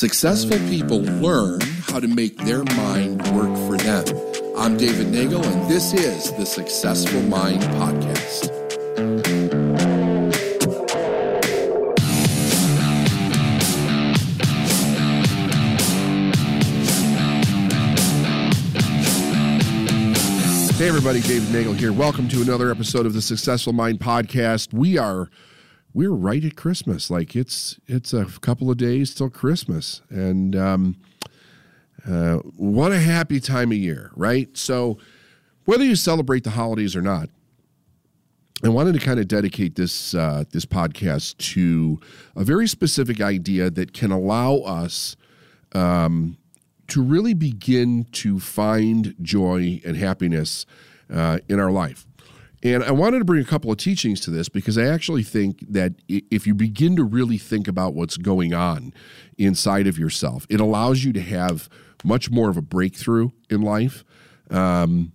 Successful people learn how to make their mind work for them. I'm David Nagel, and this is the Successful Mind Podcast. Hey, everybody, David Nagel here. Welcome to another episode of the Successful Mind Podcast. We are we're right at Christmas. Like it's it's a couple of days till Christmas, and um, uh, what a happy time of year, right? So, whether you celebrate the holidays or not, I wanted to kind of dedicate this uh, this podcast to a very specific idea that can allow us um, to really begin to find joy and happiness uh, in our life. And I wanted to bring a couple of teachings to this because I actually think that if you begin to really think about what's going on inside of yourself, it allows you to have much more of a breakthrough in life. Um,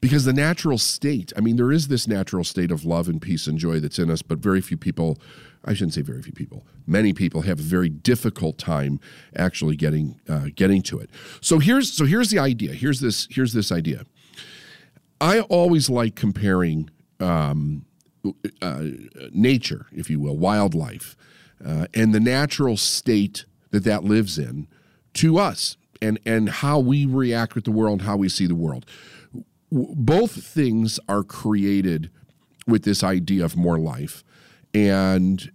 because the natural state, I mean, there is this natural state of love and peace and joy that's in us, but very few people, I shouldn't say very few people, many people have a very difficult time actually getting uh, getting to it. So here's so here's the idea. Here's this here's this idea I always like comparing um, uh, nature, if you will, wildlife, uh, and the natural state that that lives in to us and, and how we react with the world, how we see the world. Both things are created with this idea of more life. And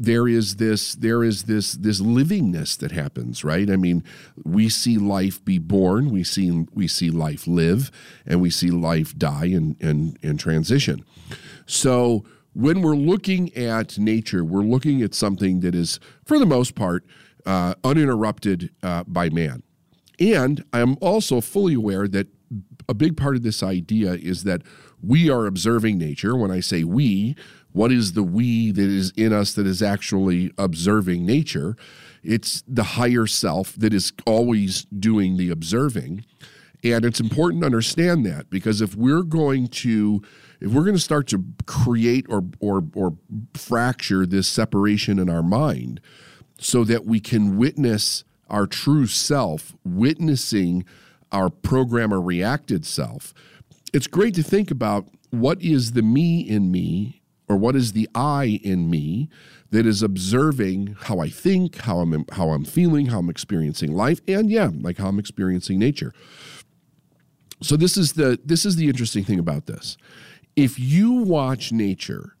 there is this there is this this livingness that happens right? I mean we see life be born we see we see life live and we see life die and and, and transition. So when we're looking at nature we're looking at something that is for the most part uh, uninterrupted uh, by man. And i'm also fully aware that a big part of this idea is that we are observing nature. When i say we what is the we that is in us that is actually observing nature? It's the higher self that is always doing the observing. And it's important to understand that because if we're going to if we're going to start to create or or or fracture this separation in our mind so that we can witness our true self witnessing our programmer reacted self it's great to think about what is the me in me or what is the I in me that is observing how I think, how I'm how I'm feeling, how I'm experiencing life, and yeah, like how I'm experiencing nature. So this is the this is the interesting thing about this. If you watch nature,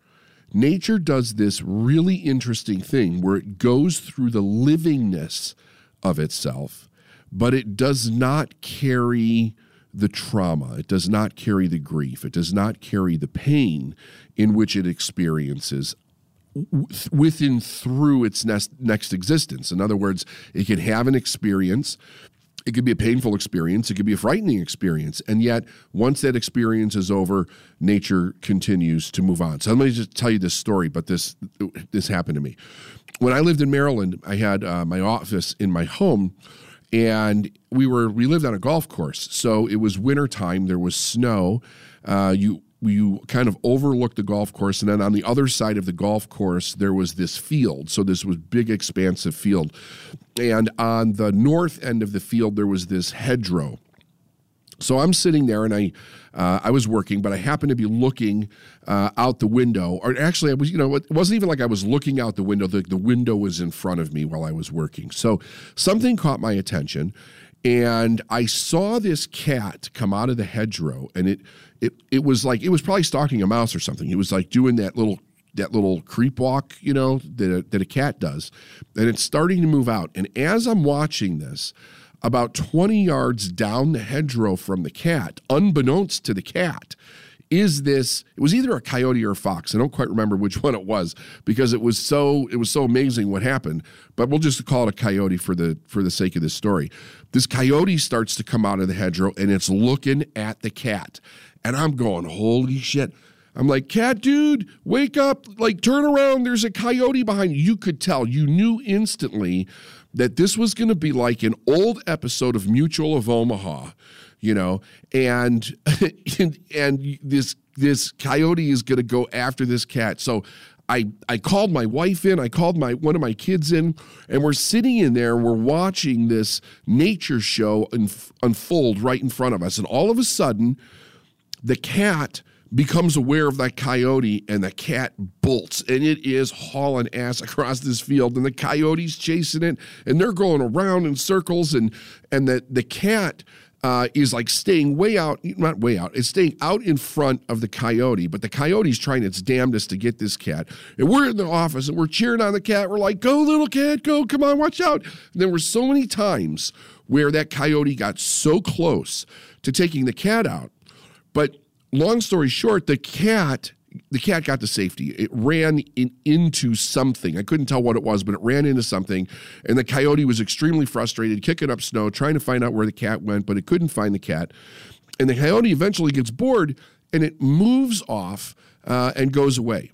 nature does this really interesting thing where it goes through the livingness of itself, but it does not carry the trauma. It does not carry the grief. It does not carry the pain in which it experiences within through its next, next existence. In other words, it can have an experience. It could be a painful experience. It could be a frightening experience. And yet, once that experience is over, nature continues to move on. So let me just tell you this story, but this this happened to me. When I lived in Maryland, I had uh, my office in my home and we were we lived on a golf course. So it was winter time there was snow. Uh, you you kind of overlooked the golf course and then on the other side of the golf course there was this field. So this was big expansive field. And on the north end of the field there was this hedgerow so I'm sitting there and I, uh, I was working, but I happened to be looking uh, out the window. Or actually, I was, you know, it wasn't even like I was looking out the window. The, the window was in front of me while I was working. So something caught my attention, and I saw this cat come out of the hedgerow, and it, it, it was like it was probably stalking a mouse or something. It was like doing that little that little creep walk, you know, that that a cat does, and it's starting to move out. And as I'm watching this, about 20 yards down the hedgerow from the cat, unbeknownst to the cat, is this it was either a coyote or a fox. I don't quite remember which one it was because it was so it was so amazing what happened but we'll just call it a coyote for the for the sake of this story. This coyote starts to come out of the hedgerow and it's looking at the cat. And i'm going holy shit. I'm like, cat dude, wake up, like turn around, there's a coyote behind you. You could tell, you knew instantly that this was going to be like an old episode of Mutual of Omaha, you know, and and, and this this coyote is going to go after this cat. So I I called my wife in, I called my one of my kids in, and we're sitting in there, and we're watching this nature show unfold right in front of us. And all of a sudden, the cat becomes aware of that coyote and the cat bolts and it is hauling ass across this field and the coyote's chasing it and they're going around in circles and and the the cat uh, is like staying way out, not way out, it's staying out in front of the coyote, but the coyote's trying its damnedest to get this cat. And we're in the office and we're cheering on the cat. We're like, go, little cat, go, come on, watch out. And there were so many times where that coyote got so close to taking the cat out. But long story short, the cat the cat got to safety. It ran in, into something. I couldn't tell what it was, but it ran into something. And the coyote was extremely frustrated, kicking up snow, trying to find out where the cat went, but it couldn't find the cat. And the coyote eventually gets bored and it moves off uh, and goes away.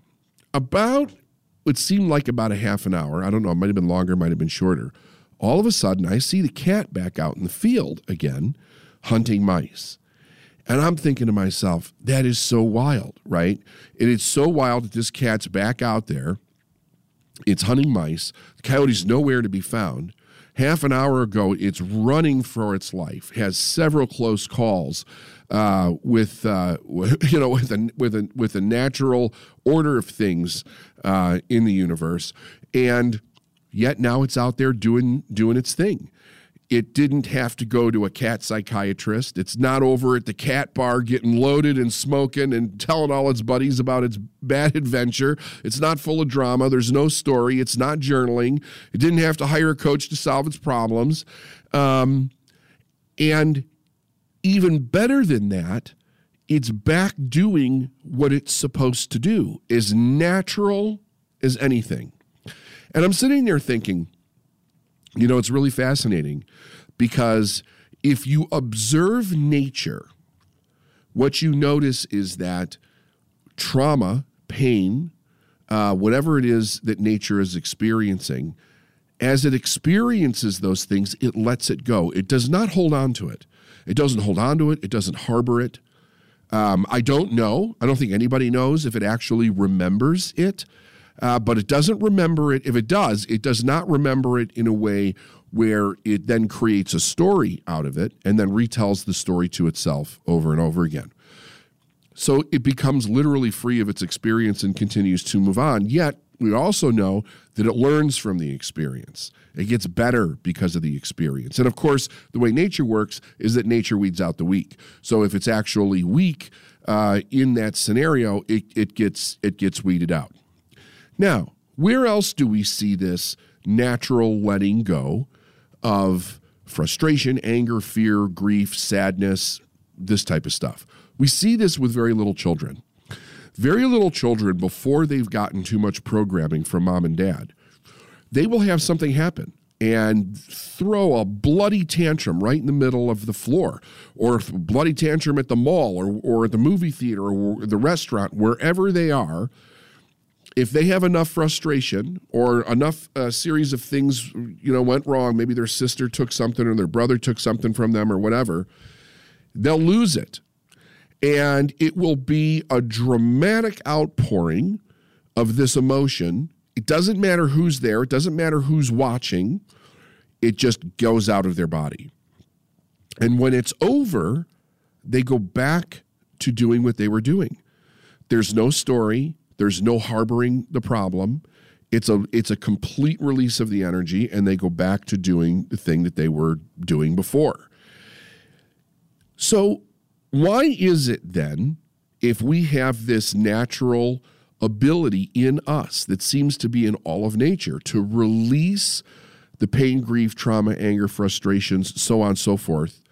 About, it seemed like about a half an hour. I don't know. It might have been longer, might have been shorter. All of a sudden, I see the cat back out in the field again, hunting mice. And I'm thinking to myself, that is so wild, right? It is so wild that this cat's back out there. It's hunting mice. The coyote's nowhere to be found. Half an hour ago, it's running for its life. Has several close calls uh, with, uh, you know, with a with a with a natural order of things uh, in the universe, and yet now it's out there doing doing its thing. It didn't have to go to a cat psychiatrist. It's not over at the cat bar getting loaded and smoking and telling all its buddies about its bad adventure. It's not full of drama. There's no story. It's not journaling. It didn't have to hire a coach to solve its problems. Um, and even better than that, it's back doing what it's supposed to do, as natural as anything. And I'm sitting there thinking, you know, it's really fascinating because if you observe nature, what you notice is that trauma, pain, uh, whatever it is that nature is experiencing, as it experiences those things, it lets it go. It does not hold on to it. It doesn't hold on to it. It doesn't harbor it. Um, I don't know. I don't think anybody knows if it actually remembers it uh, but it doesn't remember it. If it does, it does not remember it in a way where it then creates a story out of it and then retells the story to itself over and over again. So it becomes literally free of its experience and continues to move on. Yet, we also know that it learns from the experience. It gets better because of the experience. And of course, the way nature works is that nature weeds out the weak. So if it's actually weak uh, in that scenario, it, it, gets, it gets weeded out. Now, where else do we see this natural letting go of frustration, anger, fear, grief, sadness, this type of stuff? We see this with very little children. Very little children, before they've gotten too much programming from mom and dad, they will have something happen and throw a bloody tantrum right in the middle of the floor, or a bloody tantrum at the mall, or, or at the movie theater, or the restaurant, wherever they are if they have enough frustration or enough uh, series of things you know went wrong maybe their sister took something or their brother took something from them or whatever they'll lose it. And it will be a dramatic outpouring of this emotion. It doesn't matter who's there. It doesn't matter who's watching. It just goes out of their body. And when it's over they go back to doing what they were doing. There's no story there's no harboring the problem. It's a it's a complete release of the energy and they go back to doing the thing that they were doing before. So why is it then if we have this natural ability in us that seems to be in all of nature to release the pain, grief, trauma, anger, frustrations, so on and so forth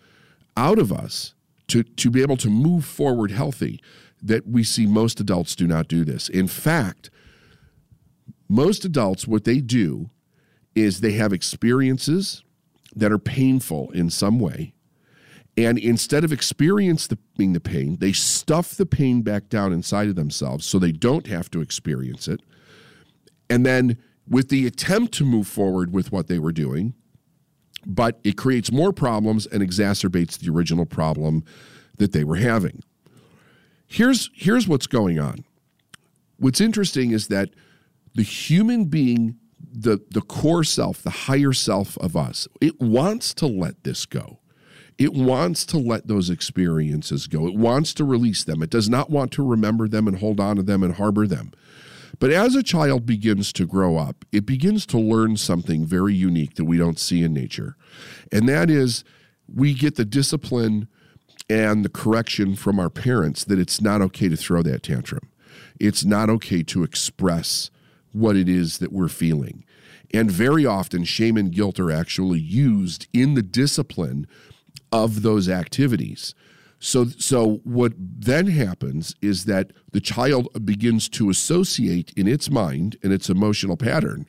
out of us to, to be able to move forward healthy that we see most adults do not do this. In fact, most adults, what they do is they have experiences that are painful in some way. And instead of experiencing the pain, they stuff the pain back down inside of themselves so they don't have to experience it. And then, with the attempt to move forward with what they were doing, but it creates more problems and exacerbates the original problem that they were having. Here's, here's what's going on. What's interesting is that the human being, the, the core self, the higher self of us, it wants to let this go. It wants to let those experiences go. It wants to release them. It does not want to remember them and hold on to them and harbor them. But as a child begins to grow up, it begins to learn something very unique that we don't see in nature. And that is we get the discipline and the correction from our parents that it's not okay to throw that tantrum. It's not okay to express what it is that we're feeling. And very often, shame and guilt are actually used in the discipline of those activities. So, so what then happens is that the child begins to associate in its mind and its emotional pattern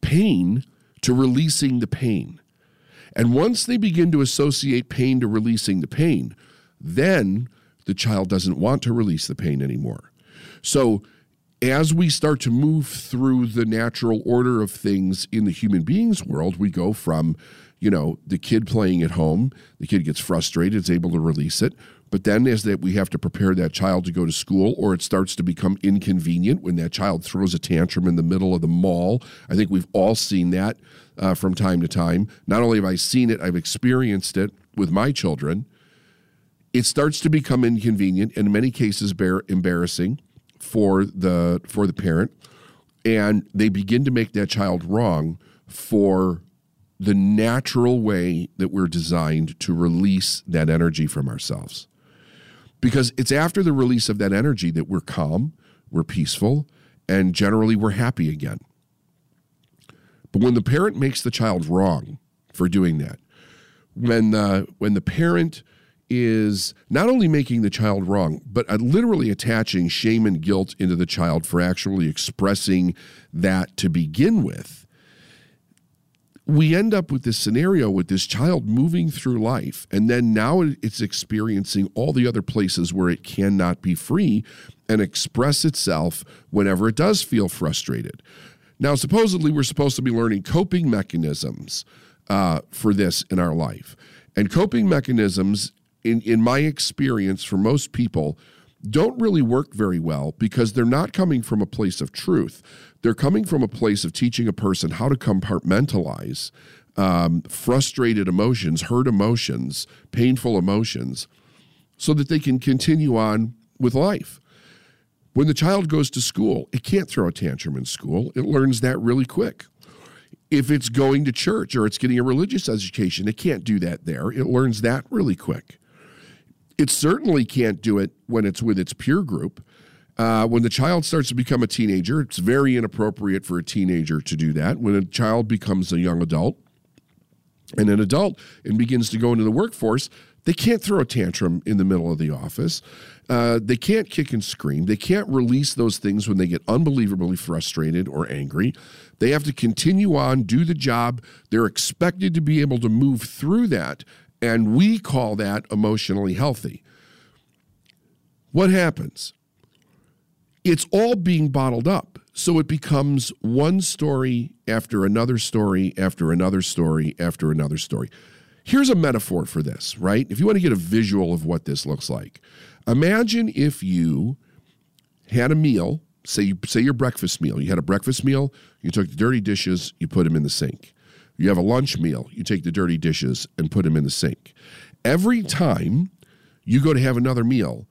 pain to releasing the pain. And once they begin to associate pain to releasing the pain, then the child doesn't want to release the pain anymore. So, as we start to move through the natural order of things in the human beings world, we go from, you know, the kid playing at home, the kid gets frustrated, is able to release it. But then, is that we have to prepare that child to go to school, or it starts to become inconvenient when that child throws a tantrum in the middle of the mall. I think we've all seen that uh, from time to time. Not only have I seen it, I've experienced it with my children it starts to become inconvenient and in many cases bear, embarrassing for the for the parent and they begin to make that child wrong for the natural way that we're designed to release that energy from ourselves because it's after the release of that energy that we're calm we're peaceful and generally we're happy again but when the parent makes the child wrong for doing that when the when the parent is not only making the child wrong, but literally attaching shame and guilt into the child for actually expressing that to begin with. We end up with this scenario with this child moving through life, and then now it's experiencing all the other places where it cannot be free and express itself whenever it does feel frustrated. Now, supposedly, we're supposed to be learning coping mechanisms uh, for this in our life. And coping mechanisms in, in my experience, for most people, don't really work very well because they're not coming from a place of truth. They're coming from a place of teaching a person how to compartmentalize um, frustrated emotions, hurt emotions, painful emotions, so that they can continue on with life. When the child goes to school, it can't throw a tantrum in school. It learns that really quick. If it's going to church or it's getting a religious education, it can't do that there. It learns that really quick. It certainly can't do it when it's with its peer group. Uh, when the child starts to become a teenager, it's very inappropriate for a teenager to do that. When a child becomes a young adult and an adult and begins to go into the workforce, they can't throw a tantrum in the middle of the office. Uh, they can't kick and scream. They can't release those things when they get unbelievably frustrated or angry. They have to continue on, do the job. They're expected to be able to move through that and we call that emotionally healthy. What happens? It's all being bottled up. So it becomes one story after another story after another story after another story. Here's a metaphor for this, right? If you want to get a visual of what this looks like, imagine if you had a meal, say you say your breakfast meal. You had a breakfast meal, you took the dirty dishes, you put them in the sink. You have a lunch meal, you take the dirty dishes and put them in the sink. Every time you go to have another meal,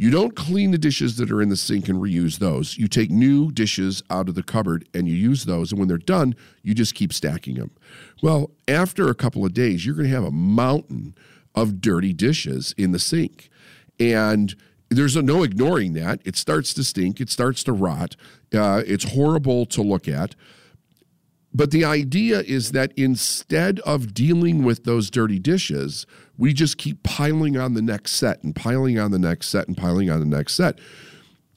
you don't clean the dishes that are in the sink and reuse those. You take new dishes out of the cupboard and you use those. And when they're done, you just keep stacking them. Well, after a couple of days, you're going to have a mountain of dirty dishes in the sink. And there's no ignoring that. It starts to stink, it starts to rot. Uh, it's horrible to look at. But the idea is that instead of dealing with those dirty dishes, we just keep piling on the next set and piling on the next set and piling on the next set.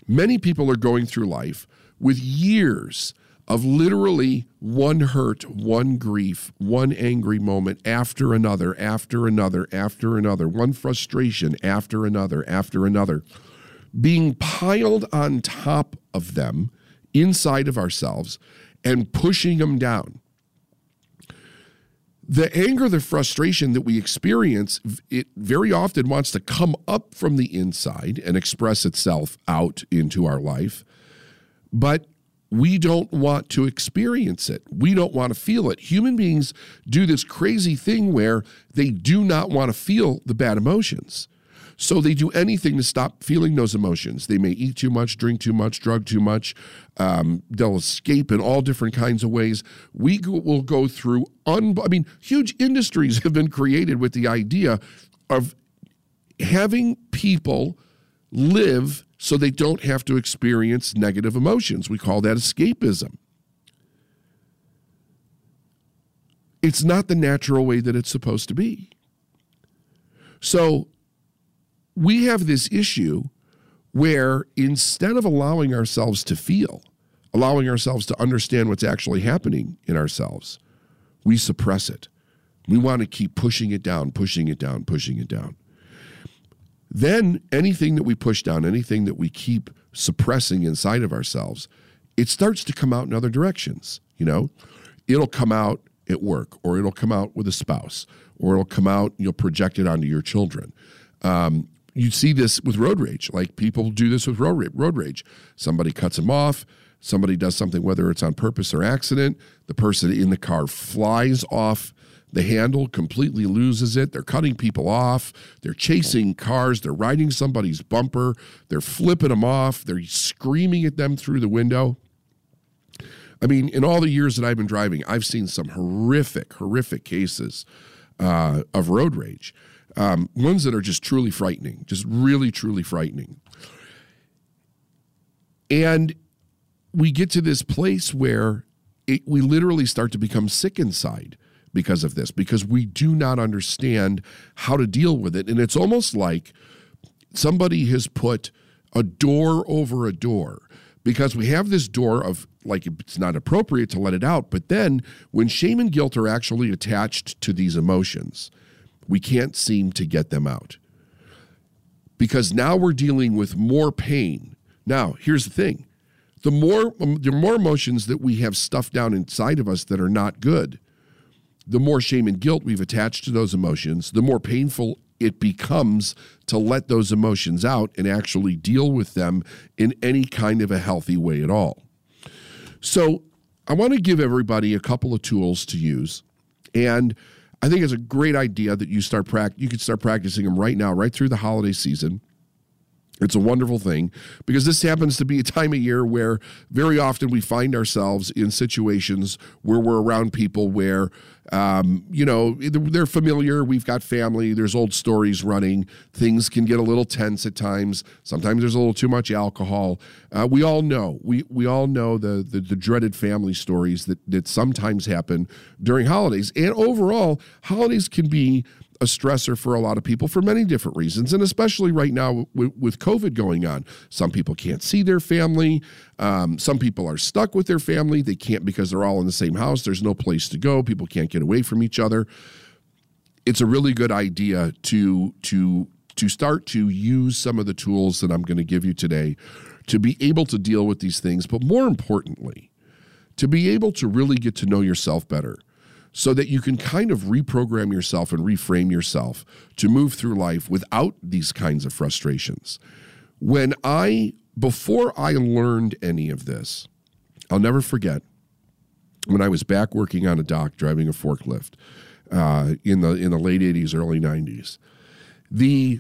Many people are going through life with years of literally one hurt, one grief, one angry moment after another, after another, after another, one frustration after another, after another, being piled on top of them inside of ourselves and pushing them down. The anger, the frustration that we experience, it very often wants to come up from the inside and express itself out into our life. But we don't want to experience it. We don't want to feel it. Human beings do this crazy thing where they do not want to feel the bad emotions. So they do anything to stop feeling those emotions. They may eat too much, drink too much, drug too much. Um, they'll escape in all different kinds of ways. We go, will go through, un- I mean, huge industries have been created with the idea of having people live so they don't have to experience negative emotions. We call that escapism. It's not the natural way that it's supposed to be. So we have this issue where instead of allowing ourselves to feel, allowing ourselves to understand what's actually happening in ourselves, we suppress it. We want to keep pushing it down, pushing it down, pushing it down. Then anything that we push down, anything that we keep suppressing inside of ourselves, it starts to come out in other directions. You know, it'll come out at work, or it'll come out with a spouse, or it'll come out, you'll project it onto your children. Um, you see this with road rage. Like people do this with road rage. Road rage. Somebody cuts them off. Somebody does something, whether it's on purpose or accident. The person in the car flies off the handle, completely loses it. They're cutting people off. They're chasing cars. They're riding somebody's bumper. They're flipping them off. They're screaming at them through the window. I mean, in all the years that I've been driving, I've seen some horrific, horrific cases uh, of road rage um, ones that are just truly frightening, just really, truly frightening. And we get to this place where it, we literally start to become sick inside because of this, because we do not understand how to deal with it. And it's almost like somebody has put a door over a door because we have this door of like it's not appropriate to let it out. But then when shame and guilt are actually attached to these emotions, we can't seem to get them out. Because now we're dealing with more pain. Now, here's the thing the more, um, the more emotions that we have stuffed down inside of us that are not good, the more shame and guilt we've attached to those emotions, the more painful it becomes to let those emotions out and actually deal with them in any kind of a healthy way at all. So, I want to give everybody a couple of tools to use. And I think it's a great idea that you start you could start practicing them right now, right through the holiday season. It's a wonderful thing because this happens to be a time of year where very often we find ourselves in situations where we're around people where, um, you know, they're familiar. We've got family. There's old stories running. Things can get a little tense at times. Sometimes there's a little too much alcohol. Uh, we all know. We we all know the, the the dreaded family stories that that sometimes happen during holidays. And overall, holidays can be a stressor for a lot of people for many different reasons, and especially right now with, with COVID going on. Some people can't see their family. Um, some people are stuck with their family. They can't because they're all in the same house. There's no place to go. People can't get away from each other. It's a really good idea to to to start to use some of the tools that I'm going to give you today to be able to deal with these things, but more importantly, to be able to really get to know yourself better so that you can kind of reprogram yourself and reframe yourself to move through life without these kinds of frustrations. When I, before I learned any of this, I'll never forget when I was back working on a dock driving a forklift uh, in the in the late 80s, early 90s. The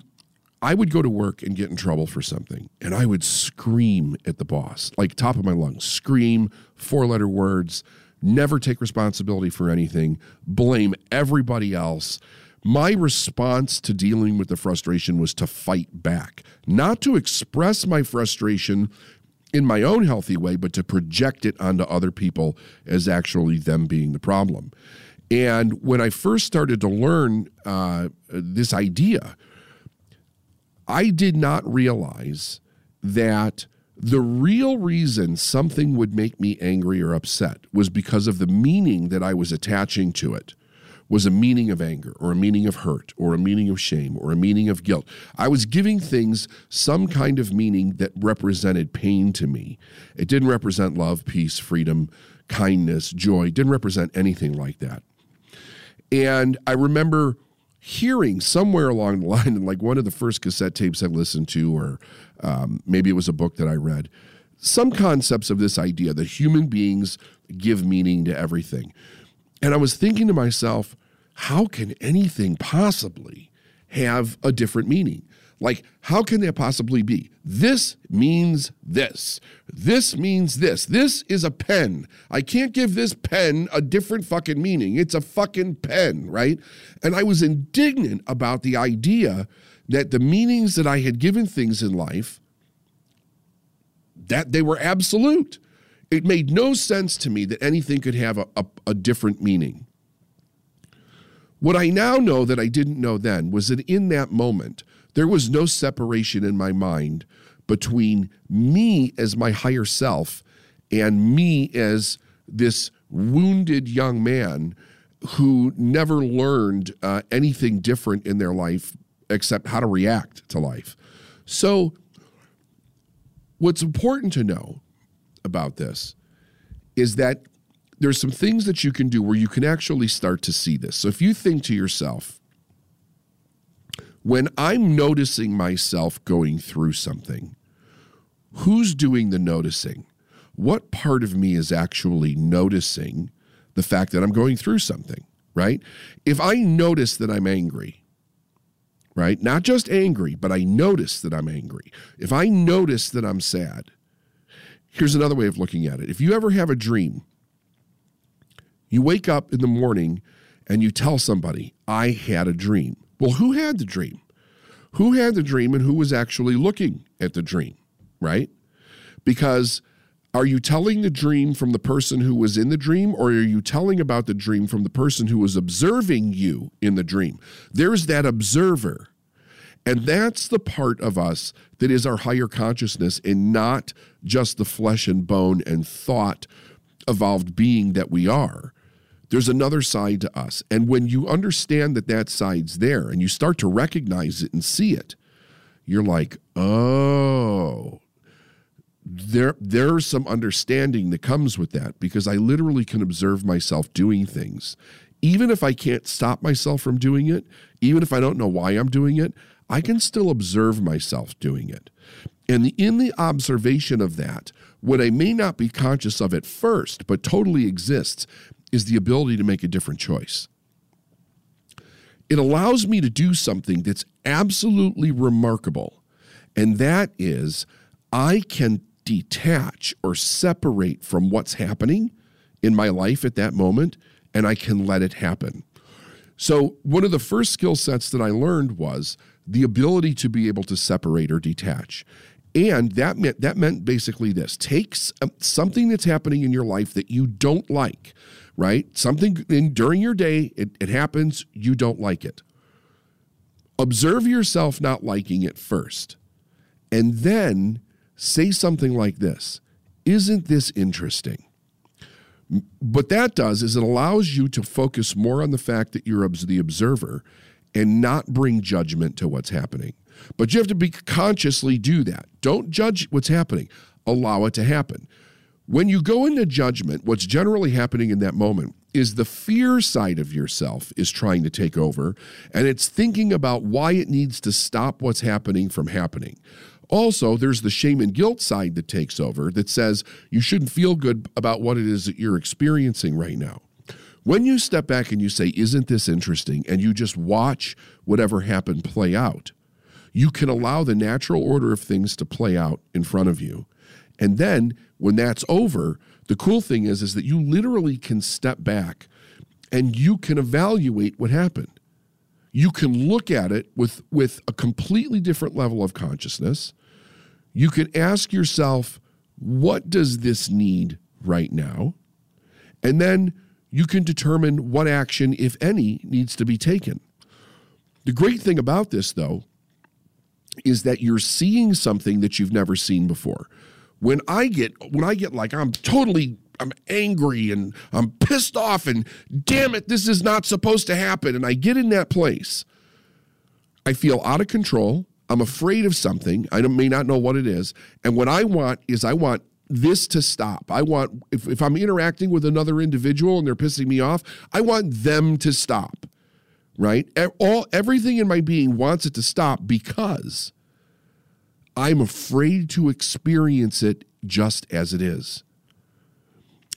I would go to work and get in trouble for something, and I would scream at the boss, like top of my lungs, scream four letter words, never take responsibility for anything, blame everybody else. My response to dealing with the frustration was to fight back, not to express my frustration in my own healthy way, but to project it onto other people as actually them being the problem. And when I first started to learn uh, this idea, I did not realize that the real reason something would make me angry or upset was because of the meaning that I was attaching to it was a meaning of anger or a meaning of hurt or a meaning of shame or a meaning of guilt. I was giving things some kind of meaning that represented pain to me. It didn't represent love, peace, freedom, kindness, joy. It didn't represent anything like that. And I remember hearing somewhere along the line, in like one of the first cassette tapes I listened to, or um, maybe it was a book that I read, some concepts of this idea that human beings give meaning to everything. And I was thinking to myself, how can anything possibly have a different meaning? Like, how can that possibly be? This means this. This means this. This is a pen. I can't give this pen a different fucking meaning. It's a fucking pen, right? And I was indignant about the idea that the meanings that I had given things in life that they were absolute. It made no sense to me that anything could have a, a, a different meaning. What I now know that I didn't know then was that in that moment, there was no separation in my mind between me as my higher self and me as this wounded young man who never learned uh, anything different in their life except how to react to life. So What's important to know about this is that there's some things that you can do where you can actually start to see this. So if you think to yourself, when I'm noticing myself going through something, who's doing the noticing? What part of me is actually noticing the fact that I'm going through something, right? If I notice that I'm angry, right? Not just angry, but I notice that I'm angry. If I notice that I'm sad, here's another way of looking at it. If you ever have a dream, you wake up in the morning and you tell somebody, I had a dream. Well, who had the dream? Who had the dream and who was actually looking at the dream, right? Because are you telling the dream from the person who was in the dream, or are you telling about the dream from the person who was observing you in the dream? There's that observer. And that's the part of us that is our higher consciousness and not just the flesh and bone and thought evolved being that we are. There's another side to us. And when you understand that that side's there and you start to recognize it and see it, you're like, oh, there there's some understanding that comes with that because I literally can observe myself doing things. Even if I can't stop myself from doing it, even if I don't know why I'm doing it, I can still observe myself doing it. And in the observation of that, what I may not be conscious of at first, but totally exists, is the ability to make a different choice. It allows me to do something that's absolutely remarkable, and that is I can detach or separate from what's happening in my life at that moment and I can let it happen. So, one of the first skill sets that I learned was the ability to be able to separate or detach. And that meant that meant basically this: take um, something that's happening in your life that you don't like, right? Something in, during your day, it, it happens, you don't like it. Observe yourself not liking it first, and then say something like this Isn't this interesting? What that does is it allows you to focus more on the fact that you're the observer and not bring judgment to what's happening. But you have to be consciously do that. Don't judge what's happening, allow it to happen. When you go into judgment, what's generally happening in that moment is the fear side of yourself is trying to take over, and it's thinking about why it needs to stop what's happening from happening. Also, there's the shame and guilt side that takes over that says you shouldn't feel good about what it is that you're experiencing right now. When you step back and you say, Isn't this interesting? and you just watch whatever happened play out, you can allow the natural order of things to play out in front of you. And then when that's over, the cool thing is, is that you literally can step back and you can evaluate what happened. You can look at it with, with a completely different level of consciousness you can ask yourself, what does this need right now? And then you can determine what action, if any, needs to be taken. The great thing about this, though, is that you're seeing something that you've never seen before. When I get when I get like I'm totally I'm angry and I'm pissed off and damn it this is not supposed to happen and I get in that place I feel out of control I'm afraid of something. I may not know what it is. And what I want is I want this to stop. I want, if, if I'm interacting with another individual and they're pissing me off, I want them to stop, right? All, everything in my being wants it to stop because I'm afraid to experience it just as it is.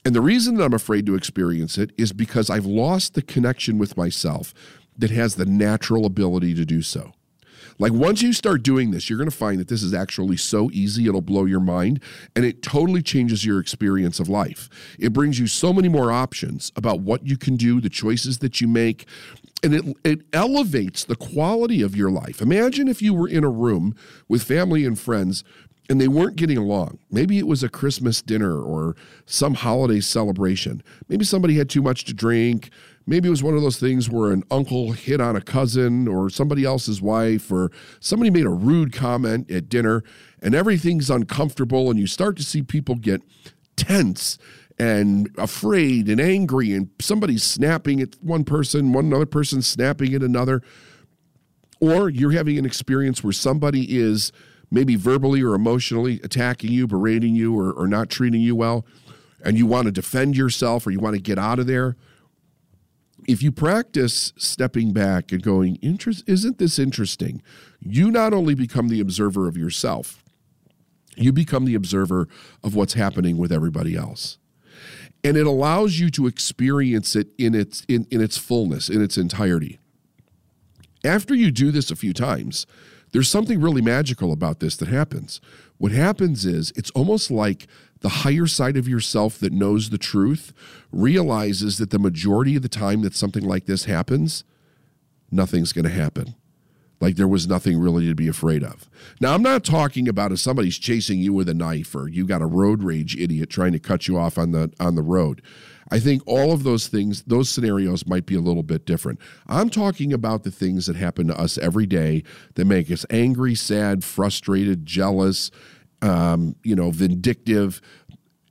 And the reason that I'm afraid to experience it is because I've lost the connection with myself that has the natural ability to do so. Like once you start doing this, you're going to find that this is actually so easy, it'll blow your mind and it totally changes your experience of life. It brings you so many more options about what you can do, the choices that you make, and it, it elevates the quality of your life. Imagine if you were in a room with family and friends and they weren't getting along. Maybe it was a Christmas dinner or some holiday celebration. Maybe somebody had too much to drink. Maybe it was one of those things where an uncle hit on a cousin or somebody else's wife, or somebody made a rude comment at dinner, and everything's uncomfortable, and you start to see people get tense and afraid and angry, and somebody's snapping at one person, one other person snapping at another. Or you're having an experience where somebody is maybe verbally or emotionally attacking you, berating you, or, or not treating you well, and you want to defend yourself or you want to get out of there if you practice stepping back and going, Interest, isn't this interesting? You not only become the observer of yourself, you become the observer of what's happening with everybody else. And it allows you to experience it in its in, in its fullness, in its entirety. After you do this a few times, there's something really magical about this that happens. What happens is it's almost like the higher side of yourself that knows the truth realizes that the majority of the time that something like this happens, nothing's going to happen. Like there was nothing really to be afraid of. Now, I'm not talking about if somebody's chasing you with a knife or you got a road rage idiot trying to cut you off on the on the road. I think all of those things, those scenarios might be a little bit different. I'm talking about the things that happen to us every day that make us angry, sad, frustrated, jealous, um, you know, vindictive,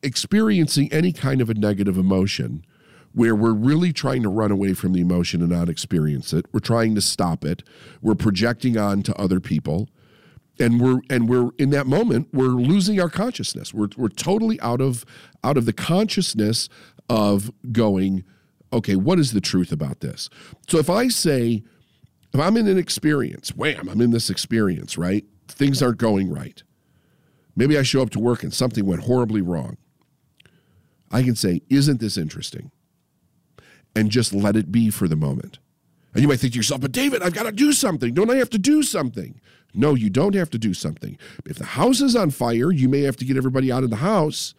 experiencing any kind of a negative emotion where we're really trying to run away from the emotion and not experience it. We're trying to stop it. We're projecting on to other people. And we're and we're in that moment, we're losing our consciousness. We're we're totally out of out of the consciousness of going, okay, what is the truth about this? So if I say, if I'm in an experience, wham, I'm in this experience, right? Things aren't going right. Maybe I show up to work and something went horribly wrong. I can say, Isn't this interesting? And just let it be for the moment. And you might think to yourself, But David, I've got to do something. Don't I have to do something? No, you don't have to do something. If the house is on fire, you may have to get everybody out of the house.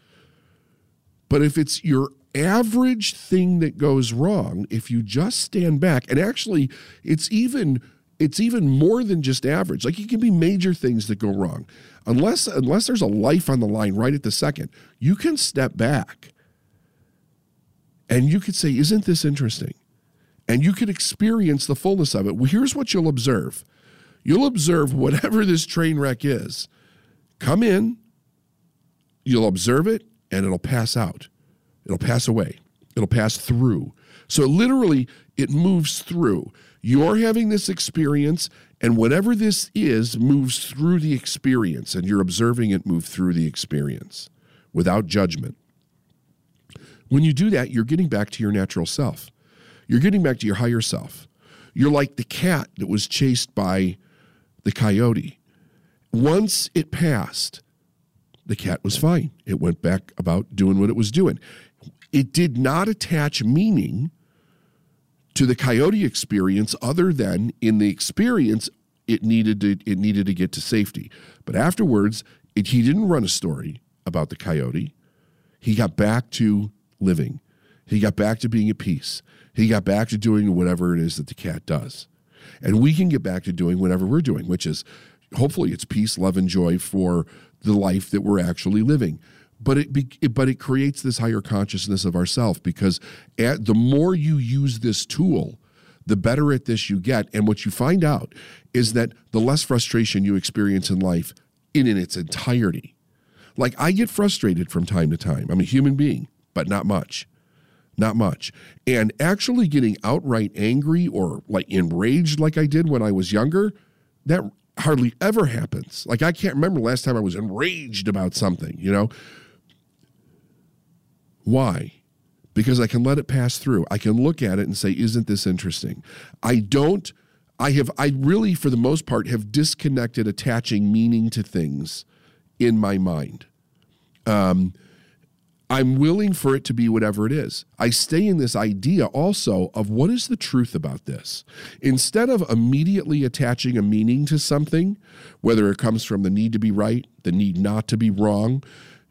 But if it's your average thing that goes wrong, if you just stand back, and actually, it's even it's even more than just average. Like it can be major things that go wrong. Unless unless there's a life on the line right at the second, you can step back and you could say, Isn't this interesting? And you could experience the fullness of it. Well, here's what you'll observe you'll observe whatever this train wreck is. Come in, you'll observe it, and it'll pass out. It'll pass away. It'll pass through. So literally, it moves through. You're having this experience, and whatever this is moves through the experience, and you're observing it move through the experience without judgment. When you do that, you're getting back to your natural self. You're getting back to your higher self. You're like the cat that was chased by the coyote. Once it passed, the cat was fine. It went back about doing what it was doing. It did not attach meaning to the coyote experience other than in the experience it needed to it needed to get to safety. But afterwards, it, he didn't run a story about the coyote. He got back to living. He got back to being at peace. He got back to doing whatever it is that the cat does. And we can get back to doing whatever we're doing, which is hopefully it's peace, love, and joy for the life that we're actually living. But it, it but it creates this higher consciousness of ourself because at, the more you use this tool, the better at this you get. And what you find out is that the less frustration you experience in life in, in its entirety. Like I get frustrated from time to time. I'm a human being but not much. Not much. And actually getting outright angry or like enraged like I did when I was younger, that hardly ever happens. Like I can't remember last time I was enraged about something, you know? Why? Because I can let it pass through. I can look at it and say, isn't this interesting? I don't, I have, I really, for the most part, have disconnected attaching meaning to things in my mind. Um, I'm willing for it to be whatever it is. I stay in this idea also of what is the truth about this. Instead of immediately attaching a meaning to something, whether it comes from the need to be right, the need not to be wrong,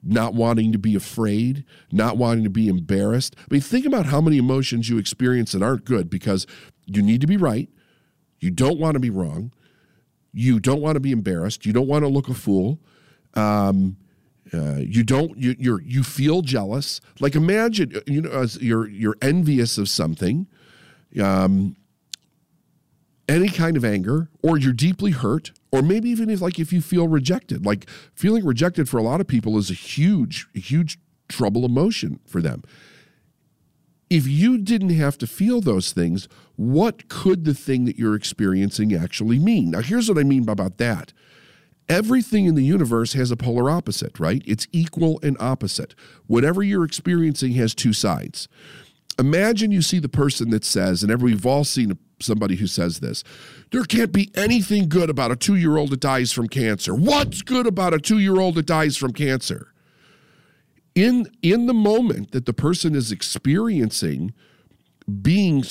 not wanting to be afraid, not wanting to be embarrassed. I mean, think about how many emotions you experience that aren't good because you need to be right, you don't want to be wrong, you don't want to be embarrassed, you don't want to look a fool. Um, uh, you don't you you're you feel jealous like imagine you know you're you're envious of something um any kind of anger or you're deeply hurt or maybe even if like if you feel rejected like feeling rejected for a lot of people is a huge huge trouble emotion for them if you didn't have to feel those things what could the thing that you're experiencing actually mean now here's what i mean about that Everything in the universe has a polar opposite, right? It's equal and opposite. Whatever you're experiencing has two sides. Imagine you see the person that says, and we've all seen somebody who says this there can't be anything good about a two year old that dies from cancer. What's good about a two year old that dies from cancer? In, in the moment that the person is experiencing being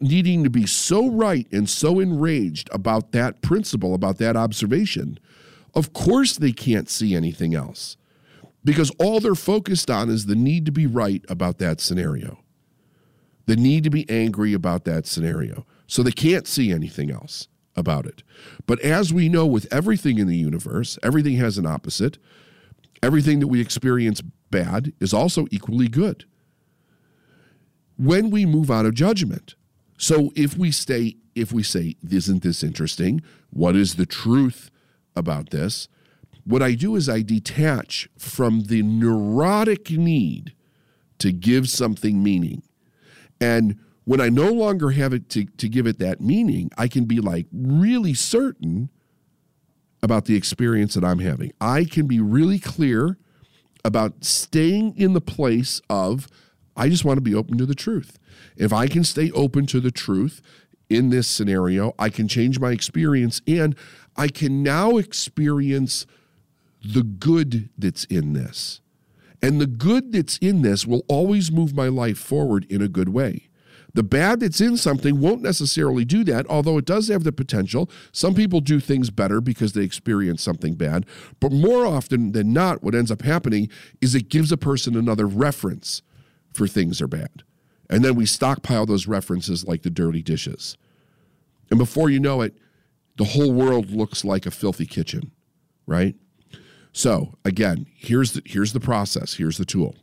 needing to be so right and so enraged about that principle, about that observation, of course, they can't see anything else because all they're focused on is the need to be right about that scenario, the need to be angry about that scenario. So they can't see anything else about it. But as we know with everything in the universe, everything has an opposite. Everything that we experience bad is also equally good. When we move out of judgment, so if we stay, if we say, isn't this interesting? What is the truth about this. What I do is I detach from the neurotic need to give something meaning. And when I no longer have it to, to give it that meaning, I can be like really certain about the experience that I'm having. I can be really clear about staying in the place of, I just want to be open to the truth. If I can stay open to the truth in this scenario, I can change my experience and I can now experience the good that's in this. And the good that's in this will always move my life forward in a good way. The bad that's in something won't necessarily do that, although it does have the potential. Some people do things better because they experience something bad. But more often than not, what ends up happening is it gives a person another reference for things are bad. And then we stockpile those references like the dirty dishes. And before you know it, the whole world looks like a filthy kitchen, right? So again, here's the, here's the process. Here's the tool.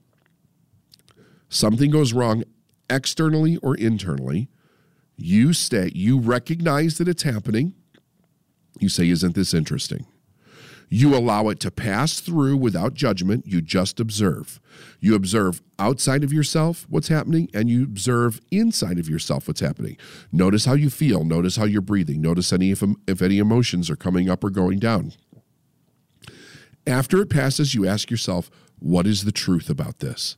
Something goes wrong externally or internally. You stay, you recognize that it's happening. You say, Isn't this interesting? You allow it to pass through without judgment. You just observe. You observe outside of yourself what's happening, and you observe inside of yourself what's happening. Notice how you feel. Notice how you're breathing. Notice any if, if any emotions are coming up or going down. After it passes, you ask yourself, what is the truth about this?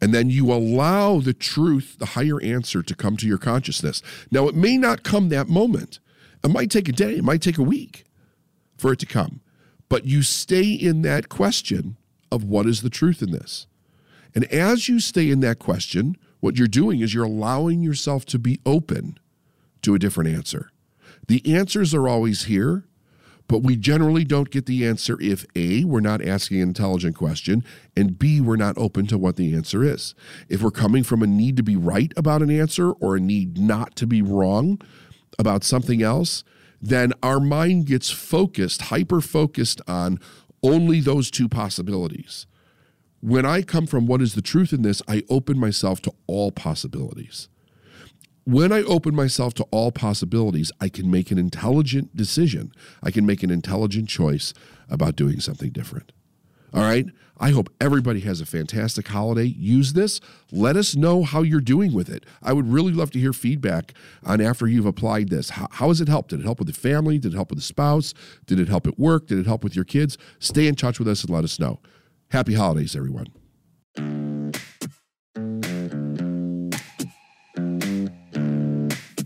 And then you allow the truth, the higher answer, to come to your consciousness. Now, it may not come that moment. It might take a day, it might take a week for it to come. But you stay in that question of what is the truth in this? And as you stay in that question, what you're doing is you're allowing yourself to be open to a different answer. The answers are always here, but we generally don't get the answer if A, we're not asking an intelligent question, and B, we're not open to what the answer is. If we're coming from a need to be right about an answer or a need not to be wrong about something else, then our mind gets focused, hyper focused on only those two possibilities. When I come from what is the truth in this, I open myself to all possibilities. When I open myself to all possibilities, I can make an intelligent decision. I can make an intelligent choice about doing something different. All right. I hope everybody has a fantastic holiday. Use this. Let us know how you're doing with it. I would really love to hear feedback on after you've applied this. How, how has it helped? Did it help with the family? Did it help with the spouse? Did it help at work? Did it help with your kids? Stay in touch with us and let us know. Happy holidays, everyone.